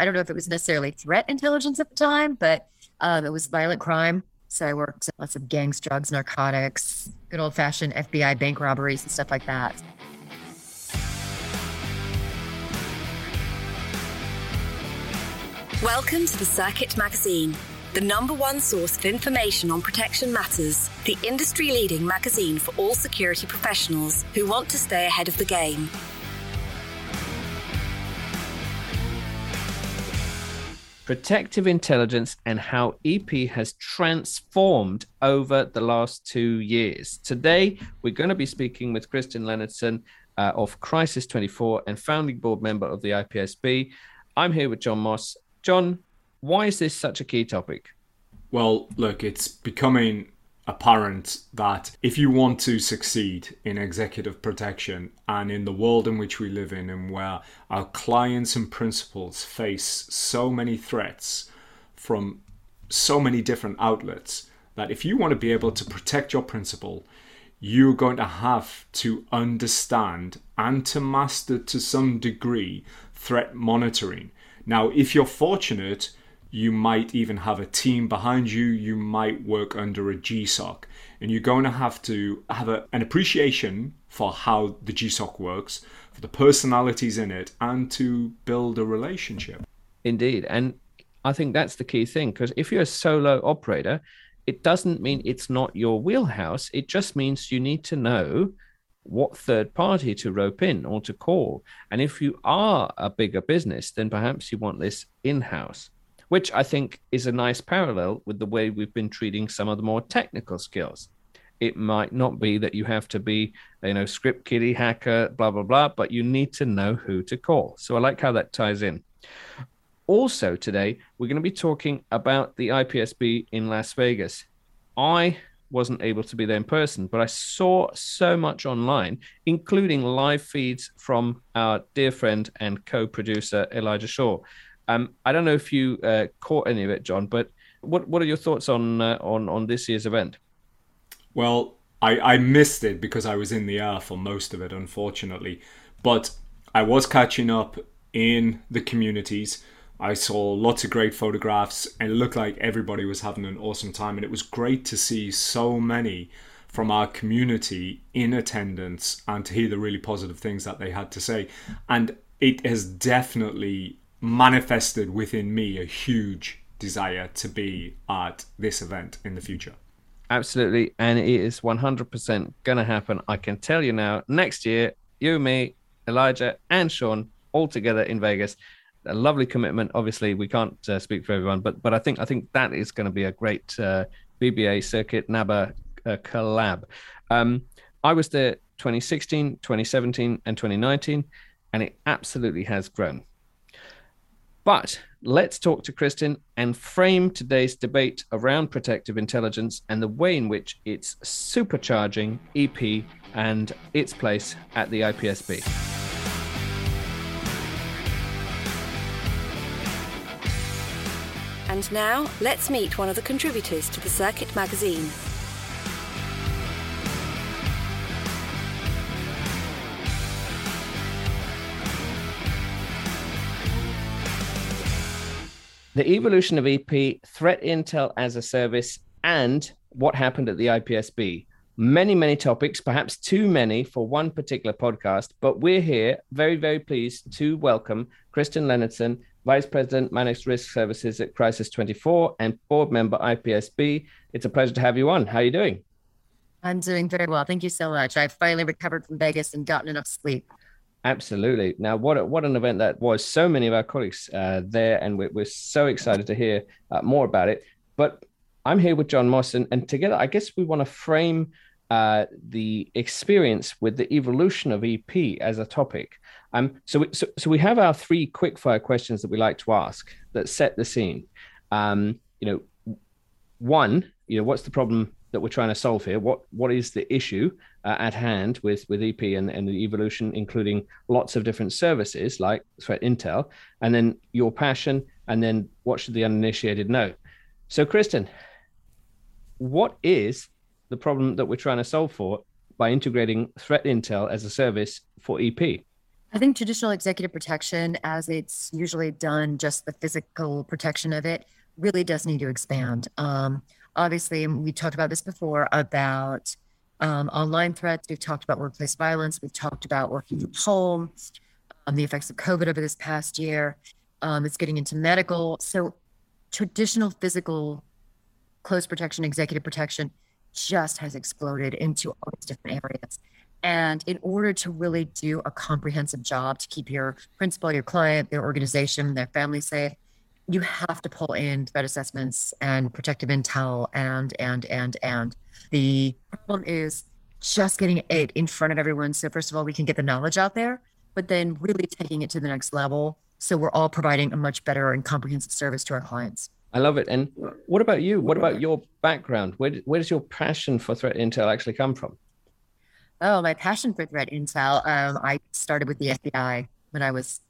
I don't know if it was necessarily threat intelligence at the time, but um, it was violent crime. So I worked lots of gangs, drugs, narcotics, good old fashioned FBI bank robberies and stuff like that. Welcome to the Circuit Magazine, the number one source of information on protection matters, the industry leading magazine for all security professionals who want to stay ahead of the game. Protective intelligence and how EP has transformed over the last two years. Today, we're going to be speaking with Kristin Lenardson uh, of Crisis 24 and founding board member of the IPSB. I'm here with John Moss, John, why is this such a key topic? Well, look, it's becoming apparent that if you want to succeed in executive protection and in the world in which we live in and where our clients and principals face so many threats from so many different outlets that if you want to be able to protect your principal you're going to have to understand and to master to some degree threat monitoring. Now, if you're fortunate, you might even have a team behind you, you might work under a GSOC, and you're going to have to have a, an appreciation for how the GSOC works, for the personalities in it, and to build a relationship. Indeed. And I think that's the key thing because if you're a solo operator, it doesn't mean it's not your wheelhouse. It just means you need to know what third party to rope in or to call. And if you are a bigger business, then perhaps you want this in house, which I think is a nice parallel with the way we've been treating some of the more technical skills. It might not be that you have to be, you know, script kiddie, hacker, blah, blah, blah, but you need to know who to call. So I like how that ties in. Also, today, we're going to be talking about the IPSB in Las Vegas. I wasn't able to be there in person, but I saw so much online, including live feeds from our dear friend and co-producer Elijah Shaw. Um, I don't know if you uh, caught any of it, John, but what what are your thoughts on uh, on on this year's event? Well, I, I missed it because I was in the air for most of it, unfortunately, but I was catching up in the communities. I saw lots of great photographs and it looked like everybody was having an awesome time. And it was great to see so many from our community in attendance and to hear the really positive things that they had to say. And it has definitely manifested within me a huge desire to be at this event in the future. Absolutely. And it is 100% going to happen. I can tell you now, next year, you, me, Elijah, and Sean all together in Vegas a lovely commitment. Obviously, we can't uh, speak for everyone, but but I think I think that is going to be a great uh, BBA circuit NABA uh, collab. Um, I was there 2016, 2017, and 2019, and it absolutely has grown. But let's talk to Kristin and frame today's debate around protective intelligence and the way in which it's supercharging EP and its place at the IPSB. And now, let's meet one of the contributors to the Circuit magazine. The evolution of EP, threat intel as a service, and what happened at the IPSB. Many, many topics, perhaps too many for one particular podcast, but we're here very, very pleased to welcome Kristin Lenardson, Vice President, Managed Risk Services at Crisis 24 and board member IPSB. It's a pleasure to have you on. How are you doing? I'm doing very well. Thank you so much. I've finally recovered from Vegas and gotten enough sleep. Absolutely. Now, what what an event that was. So many of our colleagues uh, there, and we're, we're, so excited to hear uh, more about it. But I'm here with John Moss, and, and together, I guess we want to frame uh, the experience with the evolution of EP as a topic. Um, so, we, so, so we have our three quick fire questions that we like to ask that set the scene. Um, you know, one, you know, what's the problem that we're trying to solve here? What what is the issue uh, at hand with with EP and, and the evolution, including lots of different services like threat intel, and then your passion, and then what should the uninitiated know? So, Kristin, what is the problem that we're trying to solve for by integrating threat intel as a service for EP? I think traditional executive protection, as it's usually done, just the physical protection of it, really does need to expand. Um, obviously, we talked about this before about um, online threats. We've talked about workplace violence. We've talked about working from home, um, the effects of COVID over this past year. Um, it's getting into medical. So, traditional physical close protection, executive protection just has exploded into all these different areas. And in order to really do a comprehensive job to keep your principal, your client, their organization, their family safe, you have to pull in threat assessments and protective intel and and and and. The problem is just getting it in front of everyone. So first of all we can get the knowledge out there but then really taking it to the next level. So we're all providing a much better and comprehensive service to our clients. I love it. And what about you? What about your background? Where, where does your passion for threat intel actually come from? Oh my passion for threat intel um, i started with the fbi when i was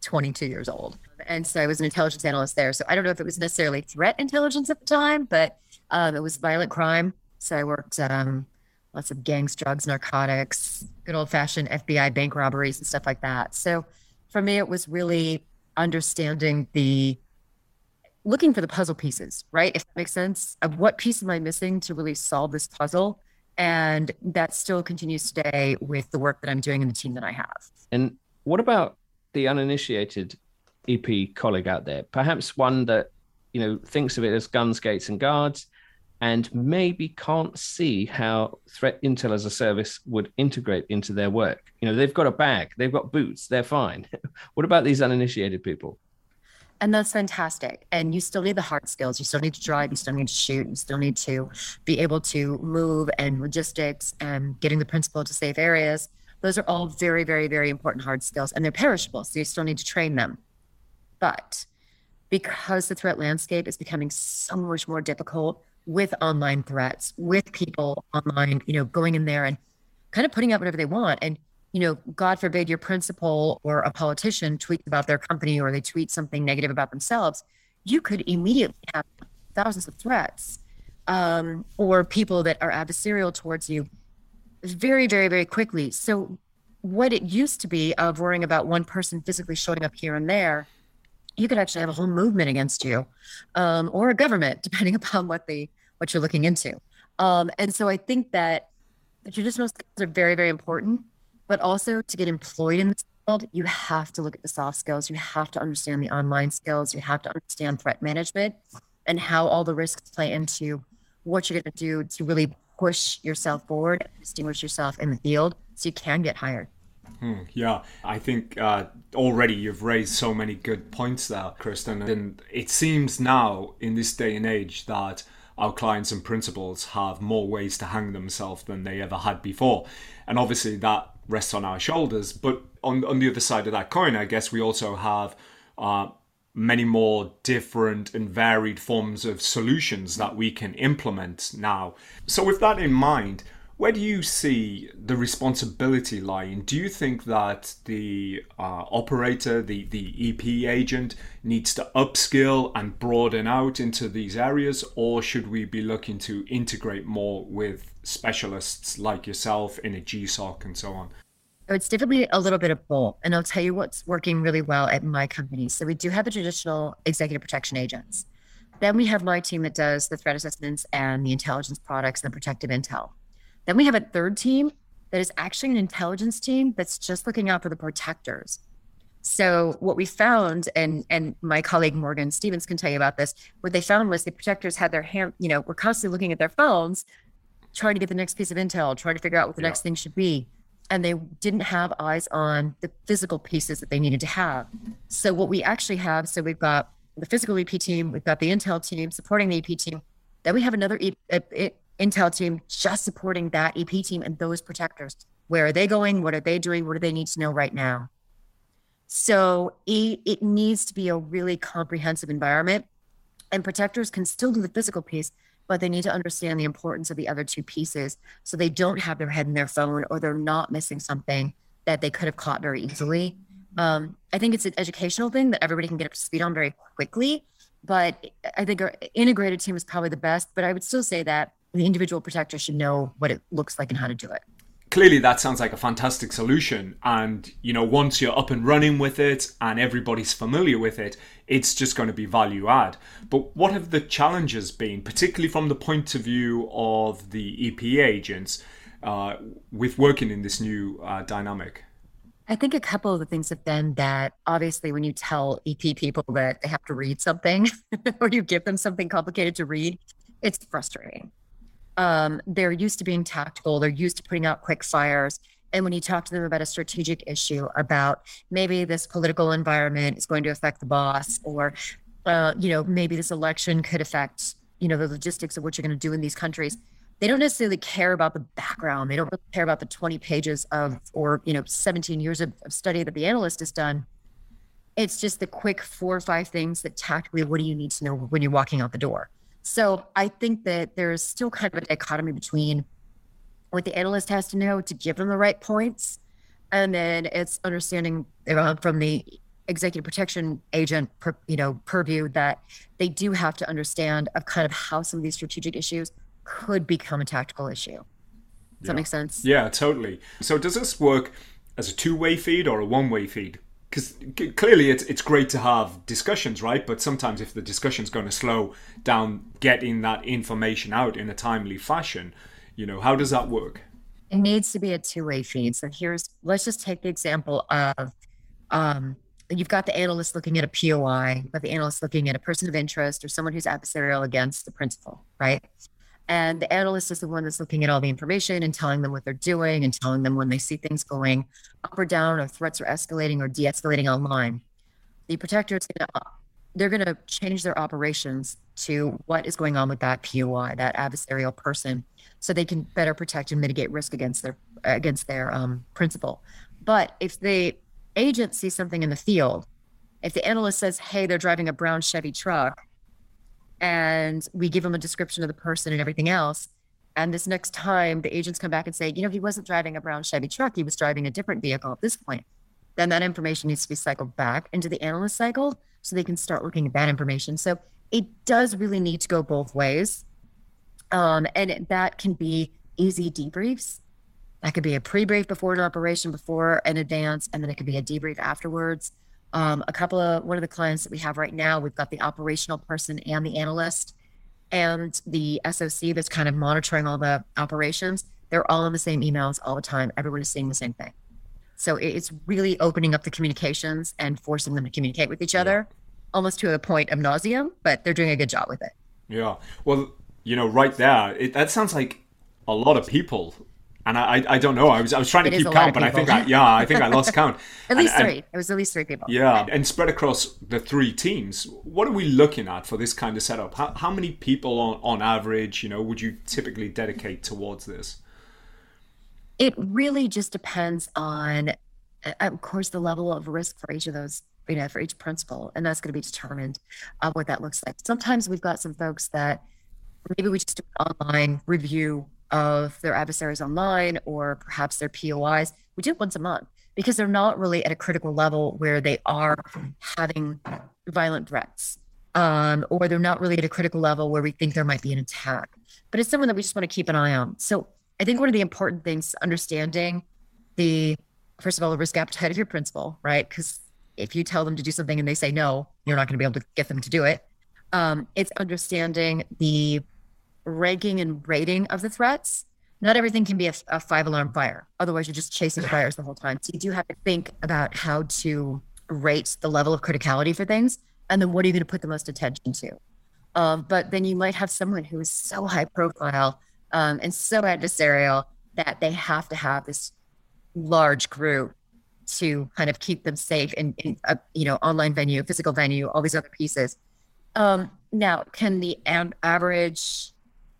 22 years old. And so I was an intelligence analyst there. So I don't know if it was necessarily threat intelligence at the time, but um, it was violent crime. So I worked um, lots of gangs, drugs, narcotics, good old fashioned FBI bank robberies and stuff like that. So for me, it was really understanding the looking for the puzzle pieces, right? If that makes sense, of what piece am I missing to really solve this puzzle? And that still continues today with the work that I'm doing in the team that I have. And what about the uninitiated EP colleague out there, perhaps one that you know thinks of it as guns, gates, and guards, and maybe can't see how threat intel as a service would integrate into their work. You know, they've got a bag, they've got boots, they're fine. what about these uninitiated people? And that's fantastic. And you still need the hard skills. You still need to drive. You still need to shoot. You still need to be able to move and logistics and getting the principal to safe areas. Those are all very, very, very important hard skills and they're perishable. So you still need to train them. But because the threat landscape is becoming so much more difficult with online threats, with people online, you know, going in there and kind of putting out whatever they want. And, you know, God forbid your principal or a politician tweets about their company or they tweet something negative about themselves, you could immediately have thousands of threats um, or people that are adversarial towards you very, very, very quickly. So, what it used to be of worrying about one person physically showing up here and there, you could actually have a whole movement against you, um, or a government, depending upon what the what you're looking into. Um, and so, I think that the traditional skills are very, very important, but also to get employed in this world, you have to look at the soft skills. You have to understand the online skills. You have to understand threat management and how all the risks play into what you're going to do to really push yourself forward, distinguish yourself in the field so you can get hired. Hmm, yeah, I think uh, already you've raised so many good points there, Kristin. And it seems now, in this day and age, that our clients and principals have more ways to hang themselves than they ever had before. And obviously, that rests on our shoulders. But on, on the other side of that coin, I guess we also have uh, many more different and varied forms of solutions that we can implement now. So, with that in mind, where do you see the responsibility lying? Do you think that the uh, operator, the, the EP agent, needs to upskill and broaden out into these areas, or should we be looking to integrate more with specialists like yourself in a GSOC and so on? It's definitely a little bit of both. And I'll tell you what's working really well at my company. So we do have the traditional executive protection agents. Then we have my team that does the threat assessments and the intelligence products and the protective intel. Then we have a third team that is actually an intelligence team that's just looking out for the protectors. So what we found, and and my colleague Morgan Stevens can tell you about this, what they found was the protectors had their hand, you know, were constantly looking at their phones, trying to get the next piece of intel, trying to figure out what the yeah. next thing should be and they didn't have eyes on the physical pieces that they needed to have. So what we actually have, so we've got the physical EP team, we've got the Intel team supporting the EP team, then we have another e- uh, e- Intel team just supporting that EP team and those protectors. Where are they going? What are they doing? What do they need to know right now? So it, it needs to be a really comprehensive environment, and protectors can still do the physical piece, but they need to understand the importance of the other two pieces so they don't have their head in their phone or they're not missing something that they could have caught very easily. Um, I think it's an educational thing that everybody can get up to speed on very quickly. But I think our integrated team is probably the best. But I would still say that the individual protector should know what it looks like and how to do it. clearly that sounds like a fantastic solution and you know once you're up and running with it and everybody's familiar with it it's just going to be value add but what have the challenges been particularly from the point of view of the epa agents uh, with working in this new uh, dynamic I think a couple of the things have been that obviously when you tell EP people that they have to read something or you give them something complicated to read, it's frustrating. Um, they're used to being tactical, they're used to putting out quick fires. And when you talk to them about a strategic issue, about maybe this political environment is going to affect the boss, or uh, you know, maybe this election could affect, you know, the logistics of what you're going to do in these countries they don't necessarily care about the background. They don't really care about the 20 pages of, or, you know, 17 years of, of study that the analyst has done. It's just the quick four or five things that tactically, what do you need to know when you're walking out the door? So I think that there's still kind of a dichotomy between what the analyst has to know to give them the right points. And then it's understanding uh, from the executive protection agent, you know, purview that they do have to understand of kind of how some of these strategic issues could become a tactical issue. Does yeah. that make sense? Yeah, totally. So does this work as a two-way feed or a one-way feed? Because clearly it's it's great to have discussions, right? But sometimes if the discussion's going to slow down getting that information out in a timely fashion, you know, how does that work? It needs to be a two-way feed. So here's let's just take the example of um, you've got the analyst looking at a POI, but the analyst looking at a person of interest or someone who's adversarial against the principal, right? And the analyst is the one that's looking at all the information and telling them what they're doing and telling them when they see things going up or down or threats are escalating or de-escalating online. The protector is going to they're going to change their operations to what is going on with that POI, that adversarial person, so they can better protect and mitigate risk against their against their um, principal. But if the agent sees something in the field, if the analyst says, "Hey, they're driving a brown Chevy truck," and we give them a description of the person and everything else. And this next time, the agents come back and say, you know, he wasn't driving a brown Chevy truck, he was driving a different vehicle at this point. Then that information needs to be cycled back into the analyst cycle so they can start looking at that information. So it does really need to go both ways. Um, and that can be easy debriefs. That could be a pre brief before an operation, before an advance, and then it could be a debrief afterwards. Um, a couple of one of the clients that we have right now, we've got the operational person and the analyst and the SOC that's kind of monitoring all the operations. They're all in the same emails all the time. Everyone is seeing the same thing. So it's really opening up the communications and forcing them to communicate with each other, almost to a point of nauseum, but they're doing a good job with it. Yeah. Well, you know, right there, it, that sounds like a lot of people and I, I don't know. I was I was trying to it keep count, but I think I, yeah, I think I lost count. at least and, three. And, it was at least three people. Yeah, and spread across the three teams. What are we looking at for this kind of setup? How, how many people on on average, you know, would you typically dedicate towards this? It really just depends on, uh, of course, the level of risk for each of those you know, for each principal, and that's going to be determined uh, what that looks like. Sometimes we've got some folks that maybe we just do an online review of their adversaries online or perhaps their POIs. We do it once a month because they're not really at a critical level where they are having violent threats. Um, or they're not really at a critical level where we think there might be an attack. But it's someone that we just want to keep an eye on. So I think one of the important things, understanding the first of all, the risk appetite of your principal, right? Because if you tell them to do something and they say no, you're not going to be able to get them to do it. Um, it's understanding the ranking and rating of the threats. Not everything can be a, a five alarm fire. Otherwise, you're just chasing fires the whole time. So you do have to think about how to rate the level of criticality for things, and then what are you going to put the most attention to. Um, but then you might have someone who is so high profile um, and so adversarial that they have to have this large group to kind of keep them safe in, in a you know online venue, physical venue, all these other pieces. Um, now, can the average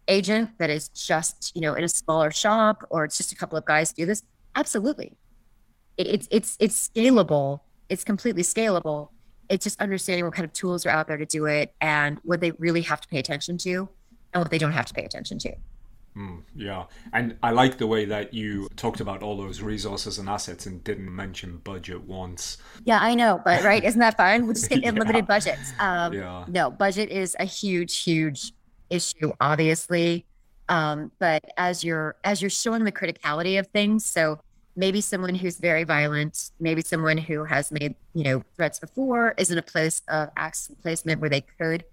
agent that is just you know in a smaller shop or it's just a couple of guys do this absolutely. It, it's it's it's scalable. It's completely scalable. It's just understanding what kind of tools are out there to do it and what they really have to pay attention to and what they don't have to pay attention to. Mm, yeah. And i like the way that you talked about all those resources and assets and didn't mention budget once. Yeah i know but right? Isn't that fun? We just get unlimited yeah. budgets. Um, yeah. no budget is a huge huge issue, obviously. Um, but as you're as you're showing the criticality of things, so maybe someone who's very violent, maybe someone who has made you know threats before, is in a place of accident placement where they could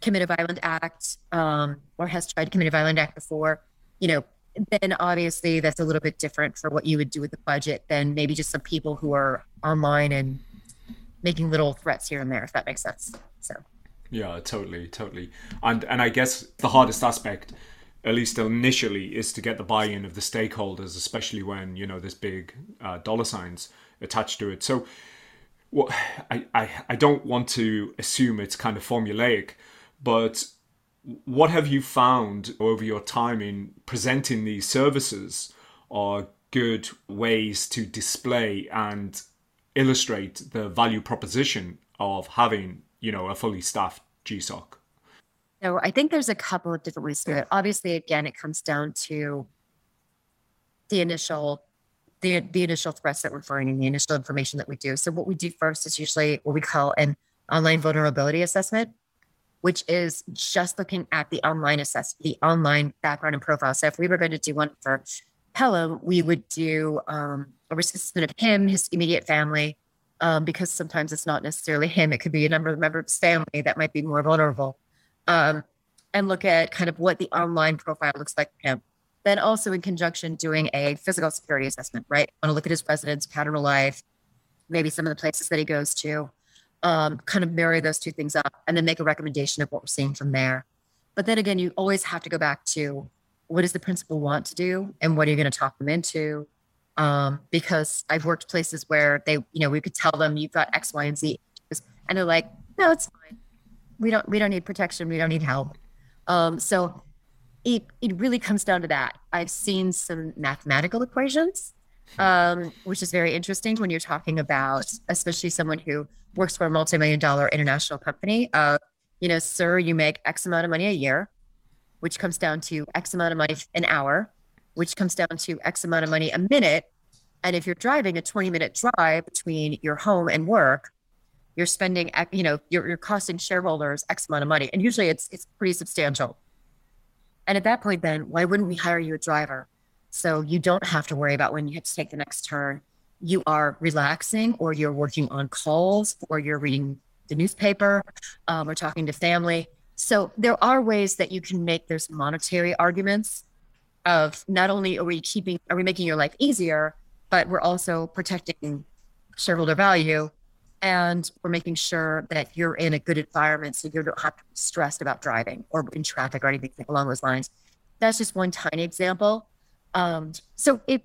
commit a violent act um, or has tried to commit a violent act before, you know, then obviously that's a little bit different for what you would do with the budget than maybe just some people who are online and making little threats here and there, if that makes sense. So. Yeah, totally, totally. And and I guess the hardest aspect, at least initially, is to get the buy-in of the stakeholders, especially when you know there's big uh, dollar signs attached to it. So, what I, I I don't want to assume it's kind of formulaic, but what have you found over your time in presenting these services are good ways to display and illustrate the value proposition of having you know a fully staffed gsoc so i think there's a couple of different ways to do it. Obviously again it comes down to the initial the, the initial threats that we're finding the initial information that we do. So what we do first is usually what we call an online vulnerability assessment which is just looking at the online assess the online background and profile. So if we were going to do one for Pelham, we would do um, a risk assessment of him, his immediate family, um, because sometimes it's not necessarily him; it could be a number of members of his family that might be more vulnerable, um, and look at kind of what the online profile looks like for him. Then also in conjunction doing a physical security assessment, right? Want to look at his residence, pattern of life, maybe some of the places that he goes to um, kind of marry those two things up and then make a recommendation of what we're seeing from there. But then again, you always have to go back to what does the principal want to do and what are you going to talk them into? Um, because I've worked places where they, you know, we could tell them you've got X, Y, and Z, and they're like, no, it's fine. We don't, we don't need protection. We don't need help. Um, so it, it really comes down to that. I've seen some mathematical equations, um, which is very interesting when you're talking about, especially someone who works for a multi-million dollar international company. Uh, you know, sir, you make X amount of money a year, which comes down to X amount of money an hour, which comes down to X amount of money a minute. And if you're driving a 20 minute drive between your home and work, you're spending, you know, you're, you're costing shareholders X amount of money. And usually it's, it's pretty substantial. And at that point, then why wouldn't we hire you a driver? So you don't have to worry about when you have to take the next turn you are relaxing or you're working on calls or you're reading the newspaper um, or talking to family. So there are ways that you can make those monetary arguments of not only are we keeping, are we making your life easier, but we're also protecting shareholder value and we're making sure that you're in a good environment so you don't have to be stressed about driving or in traffic or anything along those lines. That's just one tiny example. Um, so it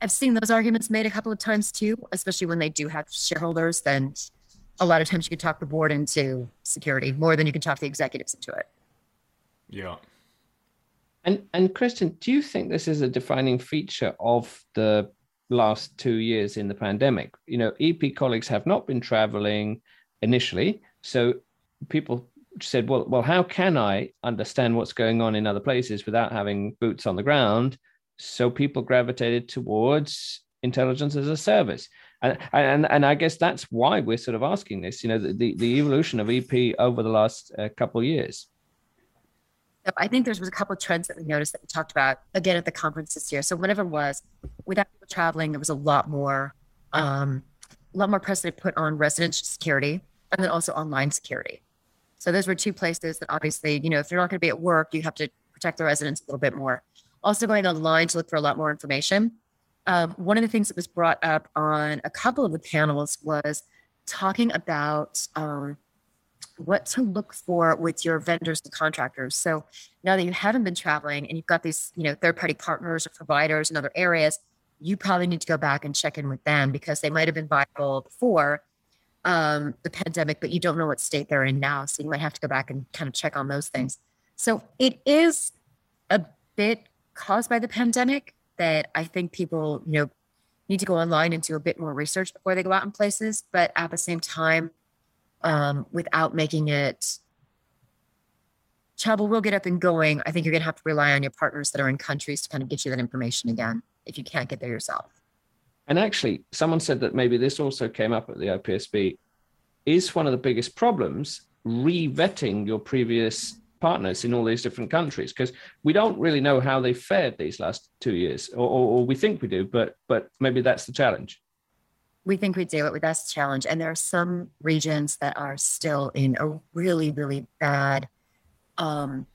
I've seen those arguments made a couple of times too, especially when they do have shareholders. Then a lot of times you can talk the board into security more than you can talk the executives into it. Yeah. And and Kristin, do you think this is a defining feature of the last two years in the pandemic? You know, EP colleagues have not been traveling initially, so people said, "Well, well, how can I understand what's going on in other places without having boots on the ground?" so people gravitated towards intelligence as a service and and and I guess that's why we're sort of asking this you know the the, the evolution of EP over the last uh, couple of years I think there was a couple of trends that we noticed that we talked about again at the conference this year. So whenever it was, without people traveling, there was a lot more, um, a lot more precedent put on residential security and then also online security. So those were two places that obviously, you know, if you're not going to be at work, you have to protect the residents a little bit more also going online to look for a lot more information. Um, one of the things that was brought up on a couple of the panels was talking about um, what to look for with your vendors and contractors. So now that you haven't been traveling and you've got these, you know, third-party partners or providers in other areas, you probably need to go back and check in with them because they might have been viable before um, the pandemic, but you don't know what state they're in now. So you might have to go back and kind of check on those things. So it is a bit caused by the pandemic that I think people, you know, need to go online and do a bit more research before they go out in places, but at the same time, um, without making it travel will get up and going. I think you're going to have to rely on your partners that are in countries to kind of get you that information again if you can't get there yourself. And actually, someone said that maybe this also came up at the IPSB. Is one of the biggest problems re vetting your previous partners in all these different countries because we don't really know how they fared these last two years, or, or, or we think we do, but but maybe that's the challenge. We think we do it. That's the challenge. And there are some regions that are still in a really, really bad um,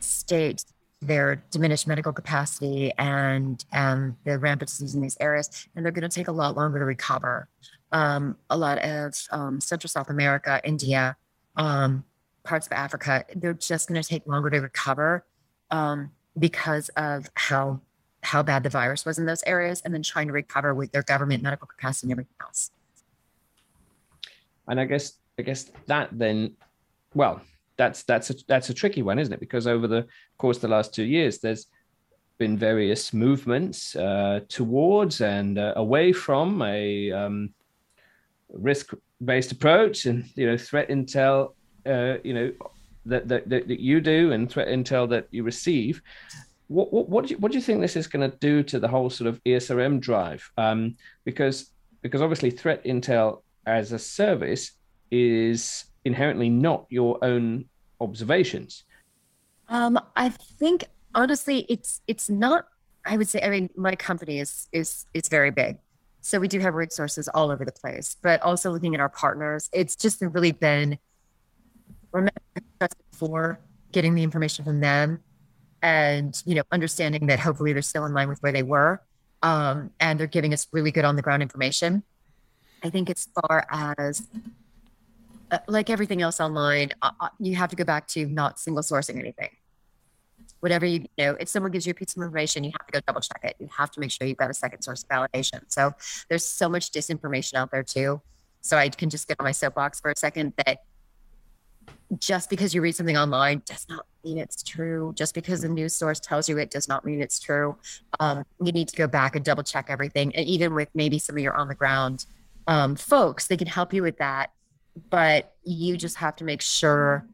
state. Their diminished medical capacity and and the rampant disease in these areas, and they're going to take a lot longer to recover. Um, a lot of um, Central South America, India, um, parts of Africa, they're just going to take longer to recover um, because of how how bad the virus was in those areas and then trying to recover with their government medical capacity and everything else. And I guess I guess that then, well, that's that's a that's a tricky one, isn't it? Because over the course of the last two years, there's been various movements uh, towards and uh, away from a um, risk-based approach, and you know, threat intel, uh, you know, that, that that you do and threat intel that you receive what what what do you, what do you think this is going to do to the whole sort of ESRM drive? Um, because because obviously threat intel as a service is inherently not your own observations. Um, I think honestly, it's it's not. I would say. I mean, my company is is is very big, so we do have resources all over the place. But also looking at our partners, it's just really been remember for getting the information from them and you know understanding that hopefully they're still in line with where they were um, and they're giving us really good on the ground information. I think as far as uh, like everything else online uh, uh, you have to go back to not single sourcing anything. Whatever you, you know if someone gives you a piece of information you have to go double check it. You have to make sure you've got a second source of validation. So there's so much disinformation out there too. So i can just get on my soapbox for a second that just because you read something online does not mean it's true. Just because a news source tells you it does not mean it's true. Um, you need to go back and double check everything. And even with maybe some of your on the ground um, folks, they can help you with that. But you just have to make sure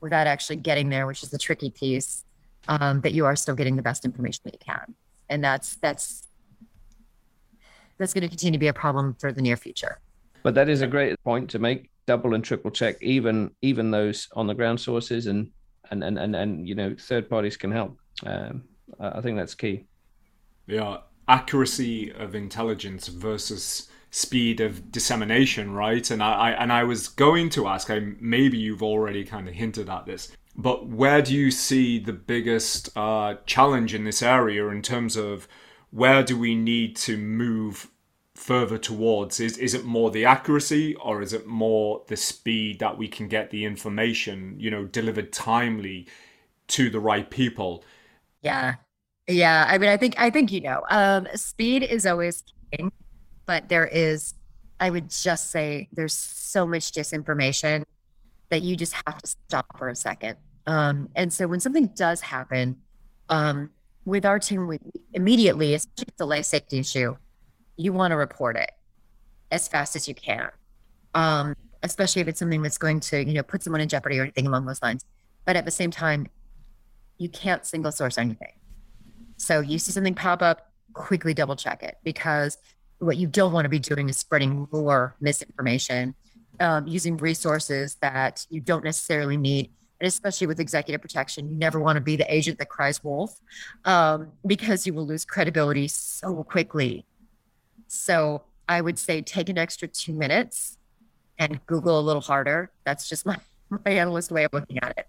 without actually getting there, which is the tricky piece, um, that you are still getting the best information that you can. And that's that's that's going to continue to be a problem for the near future. But that is a great point to make double and triple check even even those on the ground sources and and and and, and you know third parties can help. Um, i think that's key. Yeah accuracy of intelligence versus speed of dissemination right? And I, I and i was going to ask i maybe you've already kind of hinted at this but where do you see the biggest uh, challenge in this area in terms of where do we need to move further towards? Is is it more the accuracy or is it more the speed that we can get the information, you know, delivered timely to the right people? Yeah. Yeah. I mean, I think I think you know, um, speed is always king, but there is I would just say there's so much disinformation that you just have to stop for a second. Um, and so when something does happen, um, with our team, we immediately, especially the life safety issue, you want to report it as fast as you can, um, especially if it's something that's going to, you know, put someone in jeopardy or anything along those lines. But at the same time, you can't single source anything. So you see something pop up, quickly double check it because what you don't want to be doing is spreading more misinformation, um, using resources that you don't necessarily need. And especially with executive protection, you never want to be the agent that cries wolf um, because you will lose credibility so quickly so I would say take an extra two minutes and Google a little harder. That's just my, my analyst way of looking at it.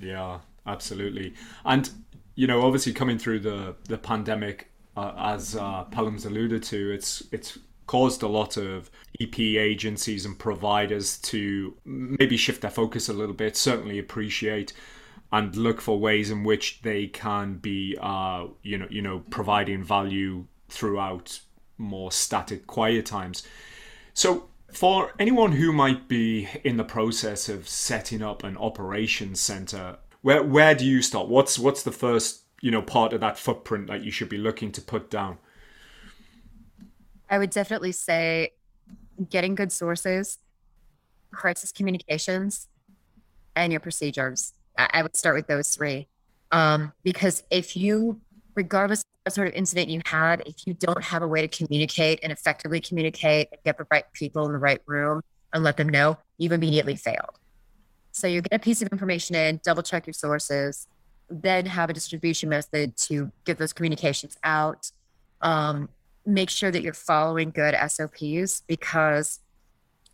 Yeah, absolutely. And, you know, obviously coming through the, the pandemic, uh, as uh, Pelham's alluded to, it's, it's caused a lot of EP agencies and providers to maybe shift their focus a little bit, certainly appreciate and look for ways in which they can be, uh, you know, you know, providing value throughout more static, quiet times. So, for anyone who might be in the process of setting up an operations center, where where do you start? What's what's the first you know part of that footprint that you should be looking to put down? I would definitely say getting good sources, crisis communications, and your procedures. I, would start with those three. Um, because if you, regardless of what sort of incident you had, if you don't have a way to communicate and effectively communicate and get the right people in the right room and let them know, you've immediately failed. So you get a piece of information in, double check your sources, then have a distribution method to get those communications out. Um, make sure that you're following good SOPs because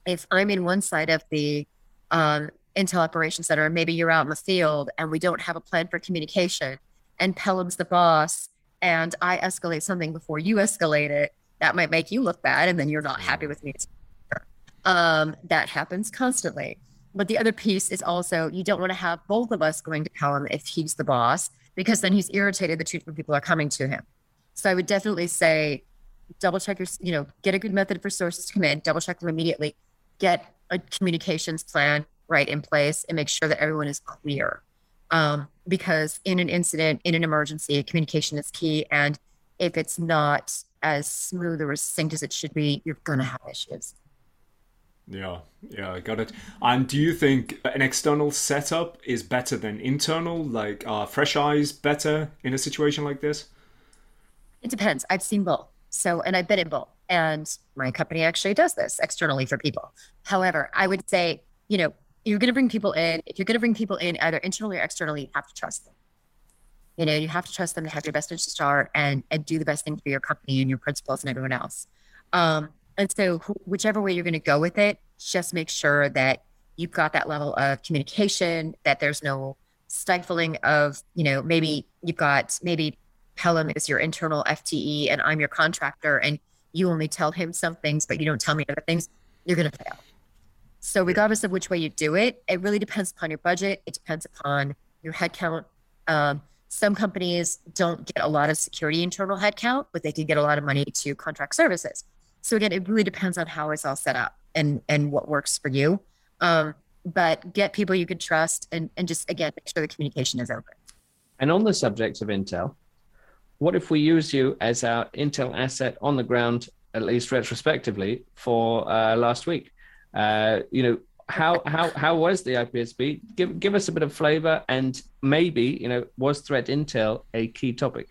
if I'm in one side of the um, Intel Operations Center, maybe you're out in the field and we don't have a plan for communication, and Pelham's the boss, and I escalate something before you escalate it, that might make you look bad, and then you're not happy with me. Um, that happens constantly. But the other piece is also you don't want to have both of us going to Pelham if he's the boss, because then he's irritated the two different people are coming to him. So I would definitely say double check your, you know, get a good method for sources to come in, double check them immediately, get a communications plan right in place and make sure that everyone is clear. Um, because in an incident, in an emergency, communication is key. And if it's not as smooth or as synced as it should be, you're going to have issues. Yeah, yeah, I got it. And do you think an external setup is better than internal? Like, are fresh eyes better in a situation like this? It depends. I've seen both. So, and I've been in both. And my company actually does this externally for people. However, I would say, you know, you're going to bring people in. If you're going to bring people in either internally or externally, you have to trust them. You know, you have to trust them to have your best interest at heart and, and do the best thing for your company and your principals and everyone else. Um, and so, whichever way you're going to go with it, just make sure that you've got that level of communication, that there's no stifling of, you know, maybe you've got maybe Pelham is your internal FTE and I'm your contractor, and you only tell him some things, but you don't tell me other things, you're going to fail. So, regardless of which way you do it, it really depends upon your budget. It depends upon your headcount. Um, some companies don't get a lot of security internal headcount, but they can get a lot of money to contract services. So again, it really depends on how it's all set up and and what works for you. Um, but get people you can trust and and just again make sure the communication is open. And on the subject of Intel, what if we use you as our Intel asset on the ground, at least retrospectively, for uh, last week? Uh, you know, how how how was the IPSB? Give give us a bit of flavor, and maybe you know, was threat intel a key topic?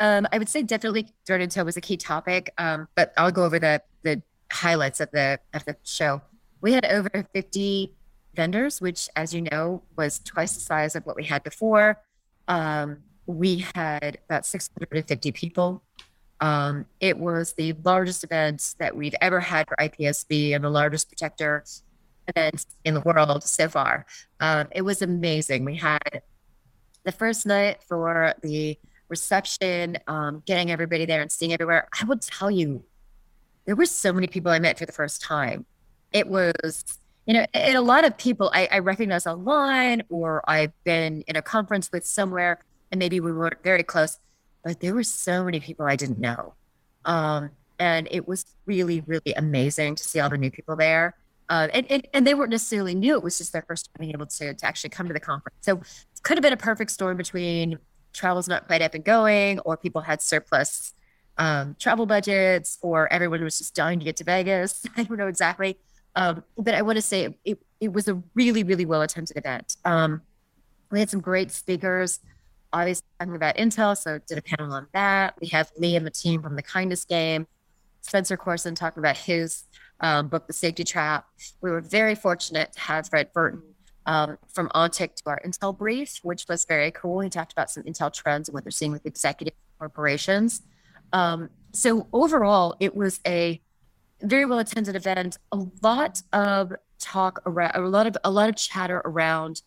Um, I would say definitely threat intel was a key topic, um, but I'll go over the the highlights of the of the show. We had over 50 vendors, which, as you know, was twice the size of what we had before. Um, we had about 650 people. Um, it was the largest event that we've ever had for IPSB and the largest protector event in the world so far. Um, it was amazing. We had the first night for the reception, um, getting everybody there and seeing everywhere. I will tell you, there were so many people I met for the first time. It was, you know, and a lot of people I, I recognize online or I've been in a conference with somewhere and maybe we weren't very close, but there were so many people I didn't know. Um, and it was really, really amazing to see all the new people there. Uh, and, and, and they weren't necessarily new. It was just their first time being able to, to actually come to the conference. So it could have been a perfect storm between travel's not quite up and going, or people had surplus um, travel budgets, or everyone was just dying to get to Vegas. I don't know exactly. Um, but I want to say it, it was a really, really well attended event. Um, we had some great speakers, obviously talking about Intel, so did a panel on that. We have Lee and the team from the Kindness Game, Spencer Coursen talking about his um, book, The Safety Trap. We were very fortunate to have Fred Burton um, from ONTIC to our Intel brief, which was very cool. He talked about some Intel trends and what they're seeing with executive corporations. Um, so overall, it was a very well attended event. A lot of talk around, a lot of a lot of chatter around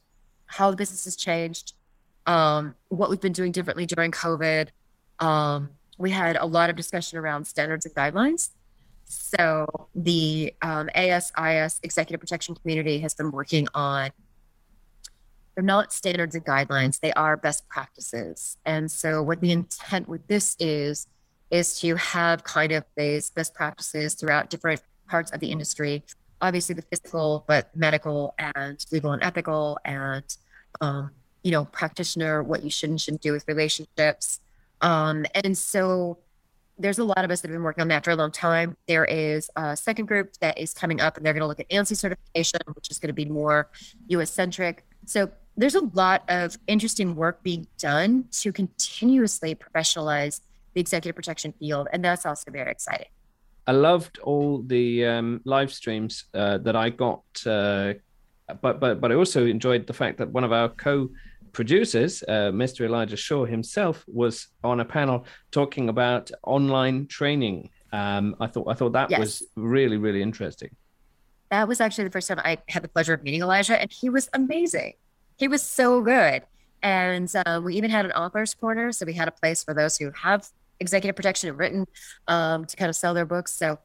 how the business has changed, um, what we've been doing differently during COVID. Um, we had a lot of discussion around standards and guidelines. So the um, ASIS executive protection community has been working on. They're not standards and guidelines; they are best practices. And so, what the intent with this is, is to have kind of these best practices throughout different parts of the industry. Obviously, the physical, but medical and legal and ethical, and um, you know, practitioner, what you should and shouldn't do with relationships. Um, and so there's a lot of us that have been working on that for a long time. There is a second group that is coming up, and they're going to look at ANSI certification, which is going to be more US centric. So there's a lot of interesting work being done to continuously professionalize the executive protection field, and that's also very exciting. I loved all the um, live streams uh, that I got uh, but but but I also enjoyed the fact that one of our co producers, uh, Mr. Elijah Shaw himself, was on a panel talking about online training. Um, I thought I thought that Yes. was really really interesting. That was actually the first time I had the pleasure of meeting Elijah, and he was amazing. He was so good. And uh, we even had an author's corner. So we had a place for those who have executive protection and written um, to kind of sell their books. So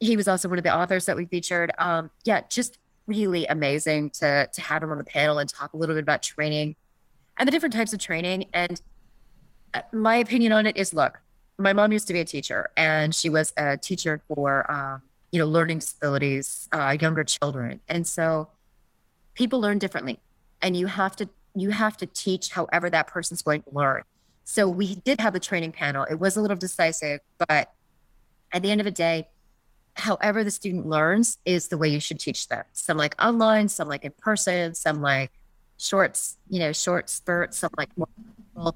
he was also one of the authors that we featured. Um, yeah, just really amazing to, to have him on the panel and talk a little bit about training and the different types of training. And uh, my opinion on it is look, my mom used to be a teacher, and she was a teacher for, uh, you know, learning disabilities, uh, younger children. And so people learn differently and you have to you have to teach however that person's going to learn so we did have a training panel it was a little decisive but at the end of the day however the student learns is the way you should teach them some like online some like in person some like shorts you know short spurts some like more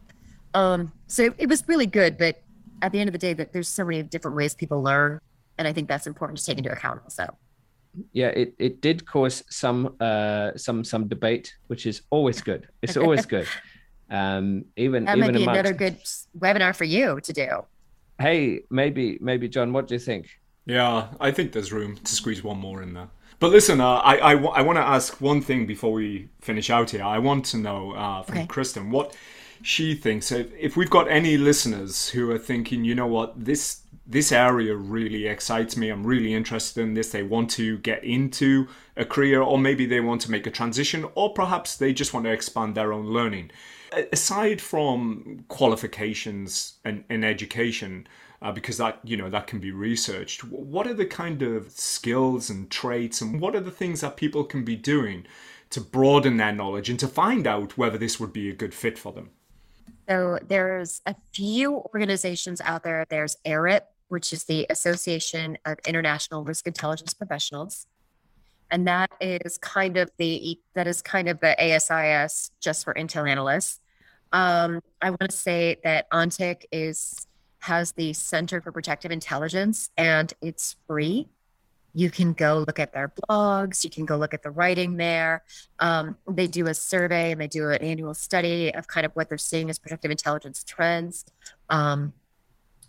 um so it, it was really good but at the end of the day that there's so many different ways people learn and i think that's important to take into account also Yeah, it, it did cause some uh, some some debate, which is always good. It's always good. Um, even that even might be amongst, another good webinar for you to do hey, maybe maybe John, what do you think? Yeah, I think there's room to squeeze one more in there. But listen, uh, I, I, I want to ask one thing before we finish out here. I want to know uh, from Okay. Kristin what she thinks. If, if we've got any listeners who are thinking, you know what, this this area really excites me. I'm really interested in this. They want to get into a career, or maybe they want to make a transition, or perhaps they just want to expand their own learning. Aside from qualifications and, and education, uh, because that you know that can be researched. What are the kind of skills and traits, and what are the things that people can be doing to broaden their knowledge and to find out whether this would be a good fit for them? So there's a few organizations out there. There's AIRIP, which is the Association of International Risk Intelligence Professionals. And that is kind of the that is kind of the ASIS just for Intel analysts. Um, I want to say that ONTIC is has the Center for Protective Intelligence and it's free. You can go look at their blogs. You can go look at the writing there. Um, they do a survey and they do an annual study of kind of what they're seeing as protective intelligence trends. Um,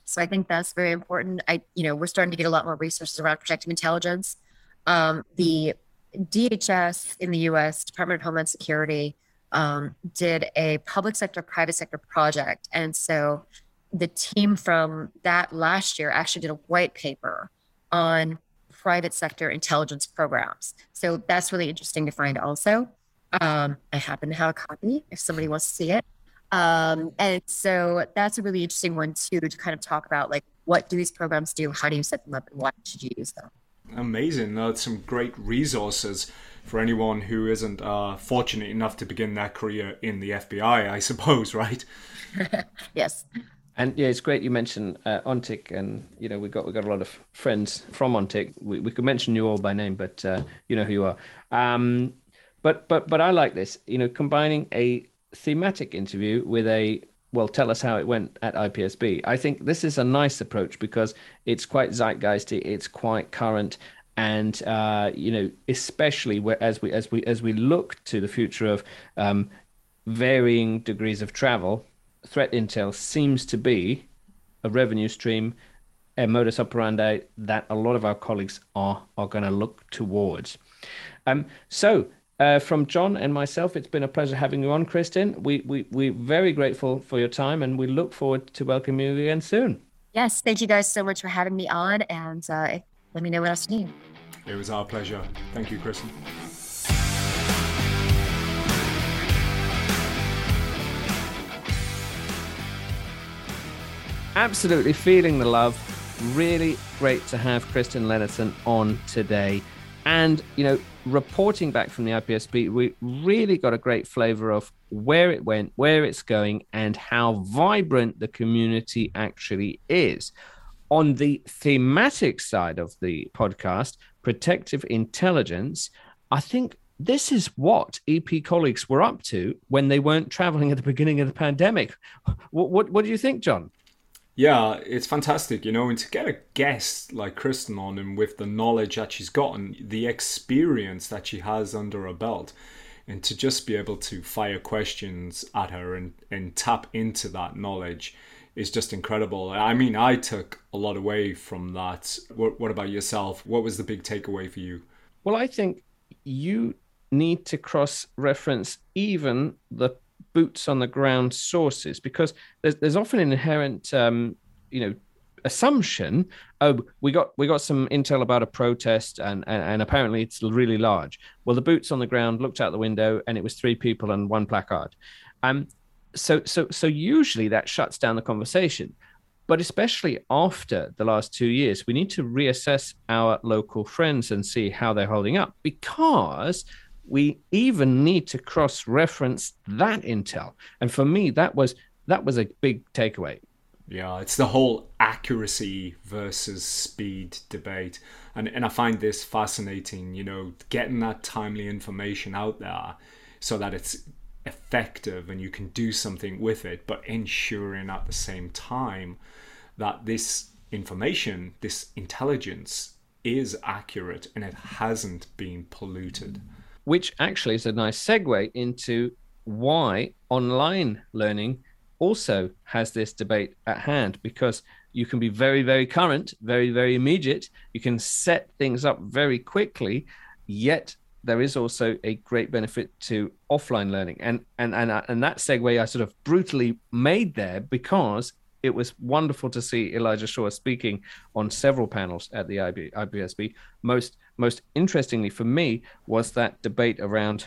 so I think that's very important. I, you know, we're starting to get a lot more resources around protective intelligence. Um, the DHS in the U.S. Department of Homeland Security um, did a public sector private sector project, and so the team from that last year actually did a white paper on private sector intelligence programs. So that's really interesting to find also. Um, I happen to have a copy if somebody wants to see it. Um, and so that's a really interesting one too to kind of talk about like what do these programs do, how do you set them up, and why should you use them? Amazing. That's some great resources for anyone who isn't uh, fortunate enough to begin their career in the FBI, I suppose, right? Yes. And yeah, it's great you mentioned uh, Ontic, and you know we got we got a lot of friends from Ontic. We, we could mention you all by name, but uh, you know who you are. Um, but but but I like this. You know, combining a thematic interview with a well, tell us how it went at IPSB. I think this is a nice approach because it's quite zeitgeisty, it's quite current, and uh, you know, especially where as we as we as we look to the future of um, varying degrees of travel, threat intel seems to be a revenue stream, a modus operandi that a lot of our colleagues are are going to look towards. Um, so. Uh, from John and myself, it's been a pleasure having you on, Kristin. We, we, we're very grateful for your time and we look forward to welcoming you again soon. Yes. Thank you guys so much for having me on, and uh, let me know what else you need. It was our pleasure. Thank you, Kristin. Absolutely feeling the love. Really great to have Kristin Lenardson on today. And, you know, reporting back from the IPSB, we really got a great flavor of where it went, where it's going, and how vibrant the community actually is. On the thematic side of the podcast, protective intelligence, I think this is what EP colleagues were up to when they weren't traveling at the beginning of the pandemic. What, what, what do you think, John? Yeah, it's fantastic, you know, and to get a guest like Kristin on and with the knowledge that she's gotten, the experience that she has under her belt, and to just be able to fire questions at her and, and tap into that knowledge is just incredible. I mean, I took a lot away from that. What, what about yourself? What was the big takeaway for you? Well, I think you need to cross reference even the boots on the ground sources because there's, there's often an inherent um, you know assumption oh we got we got some intel about a protest and, and, and apparently it's really large. Well the boots on the ground looked out the window and it was three people and one placard. Um so so so usually that shuts down the conversation but especially after the last two years we need to reassess our local friends and see how they're holding up because we even need to cross reference that intel. And for me that was that was a big takeaway. Yeah it's the whole accuracy versus speed debate. And and i find this fascinating you know getting that timely information out there so that it's effective and you can do something with it but ensuring at the same time that this information this intelligence is accurate and it hasn't been polluted which actually is a nice segue into why online learning also has this debate at hand because you can be very, very current, very, very immediate. You can set things up very quickly, yet there is also a great benefit to offline learning. And and and uh, and that segue I sort of brutally made there because it was wonderful to see Elijah Shaw speaking on several panels at the IB, IPSB. Most most interestingly for me was that debate around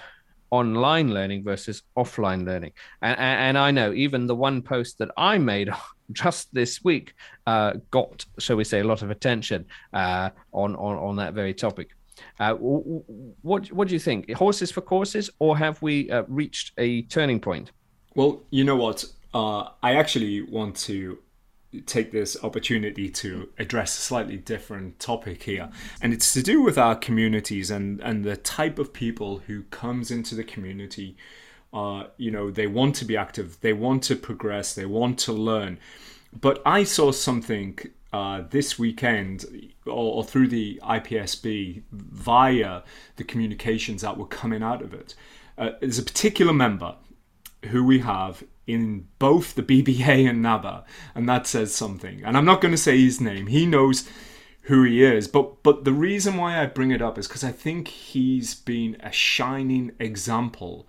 online learning versus offline learning. And, and, I know even the one post that I made just this week uh, got, shall we say, a lot of attention uh, on, on, on that very topic. Uh, what, what do you think? Horses for courses, or have we uh, reached a turning point? Well, you know what? uh, I actually want to take this opportunity to address a slightly different topic here. And it's to do with our communities and and the type of people who comes into the community uh, you know they want to be active they want to progress they want to learn. But i saw something uh, this weekend or, or, through the ipsb via the communications that were coming out of it. Uh, there's a particular member who we have in both the BBA and NABA, and that says something. And I'm not going to say his name. He knows who he is, but but the reason why I bring it up is because I think he's been a shining example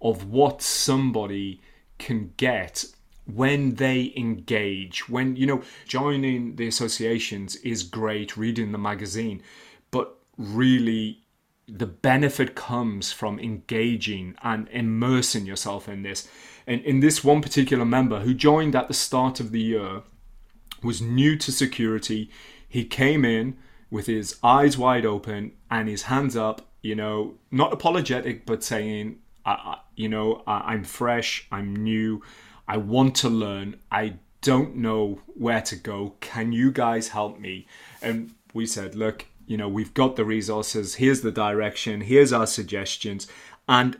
of what somebody can get when they engage when you know joining the associations is great reading the magazine but really the benefit comes from engaging and immersing yourself in this. And in this one particular member who joined at the start of the year was new to security, he came in with his eyes wide open and his hands up, you know, not apologetic, but saying, I, you know, I, I'm fresh, I'm new, I want to learn, I don't know where to go. Can you guys help me? And we said, look, you know we've got the resources here's the direction here's our suggestions. And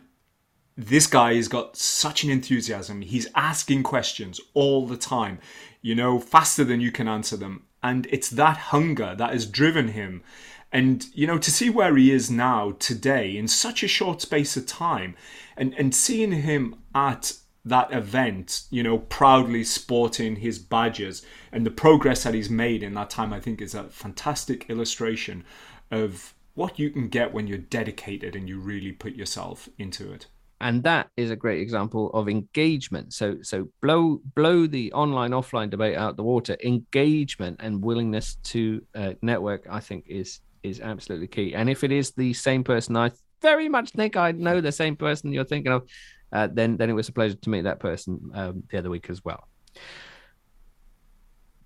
this guy has got such an enthusiasm. He's asking questions all the time you know faster than you can answer them. And it's that hunger that has driven him. And you know to see where he is now today in such a short space of time and and seeing him at that event, you know, proudly sporting his badges and the progress that he's made in that time, I think is a fantastic illustration of what you can get when you're dedicated and you really put yourself into it. And that is a great example of engagement. So, so blow blow the online offline debate out the water. Engagement and willingness to uh, network, I think, is is absolutely key. And if it is the same person, I very much think I know the same person you're thinking of uh, then then it was a pleasure to meet that person um, the other week as well.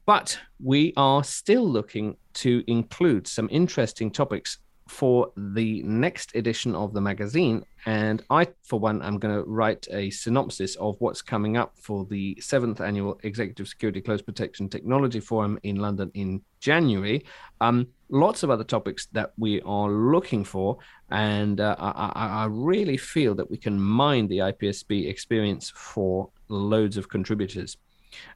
But we are still looking to include some interesting topics for the next edition of the magazine. And I, for one, am going to write a synopsis of what's coming up for the seventh annual Executive Security Close Protection Technology Forum in London in January. Um, lots of other topics that we are looking for. And uh, I, I really feel that we can mine the IPSB experience for loads of contributors.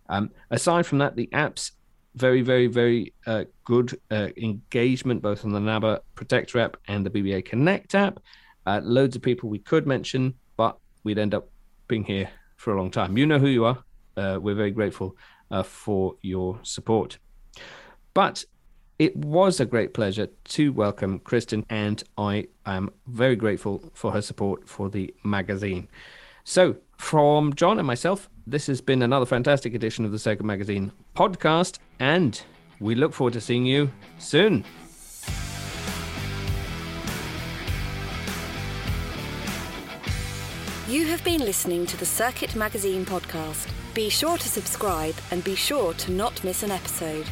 Um, aside from that, the apps very, very, very uh, good uh, engagement both on the NABA Protector app and the BBA Connect app. Uh, loads of people we could mention, but we'd end up being here for a long time. You know who you are. Uh, we're very grateful uh, for your support. But it was a great pleasure to welcome Kristin, and I am very grateful for her support for the magazine. So, from John and myself, this has been another fantastic edition of the Circuit Magazine podcast, and we look forward to seeing you soon. You have been listening to the Circuit Magazine podcast. Be sure to subscribe and be sure to not miss an episode.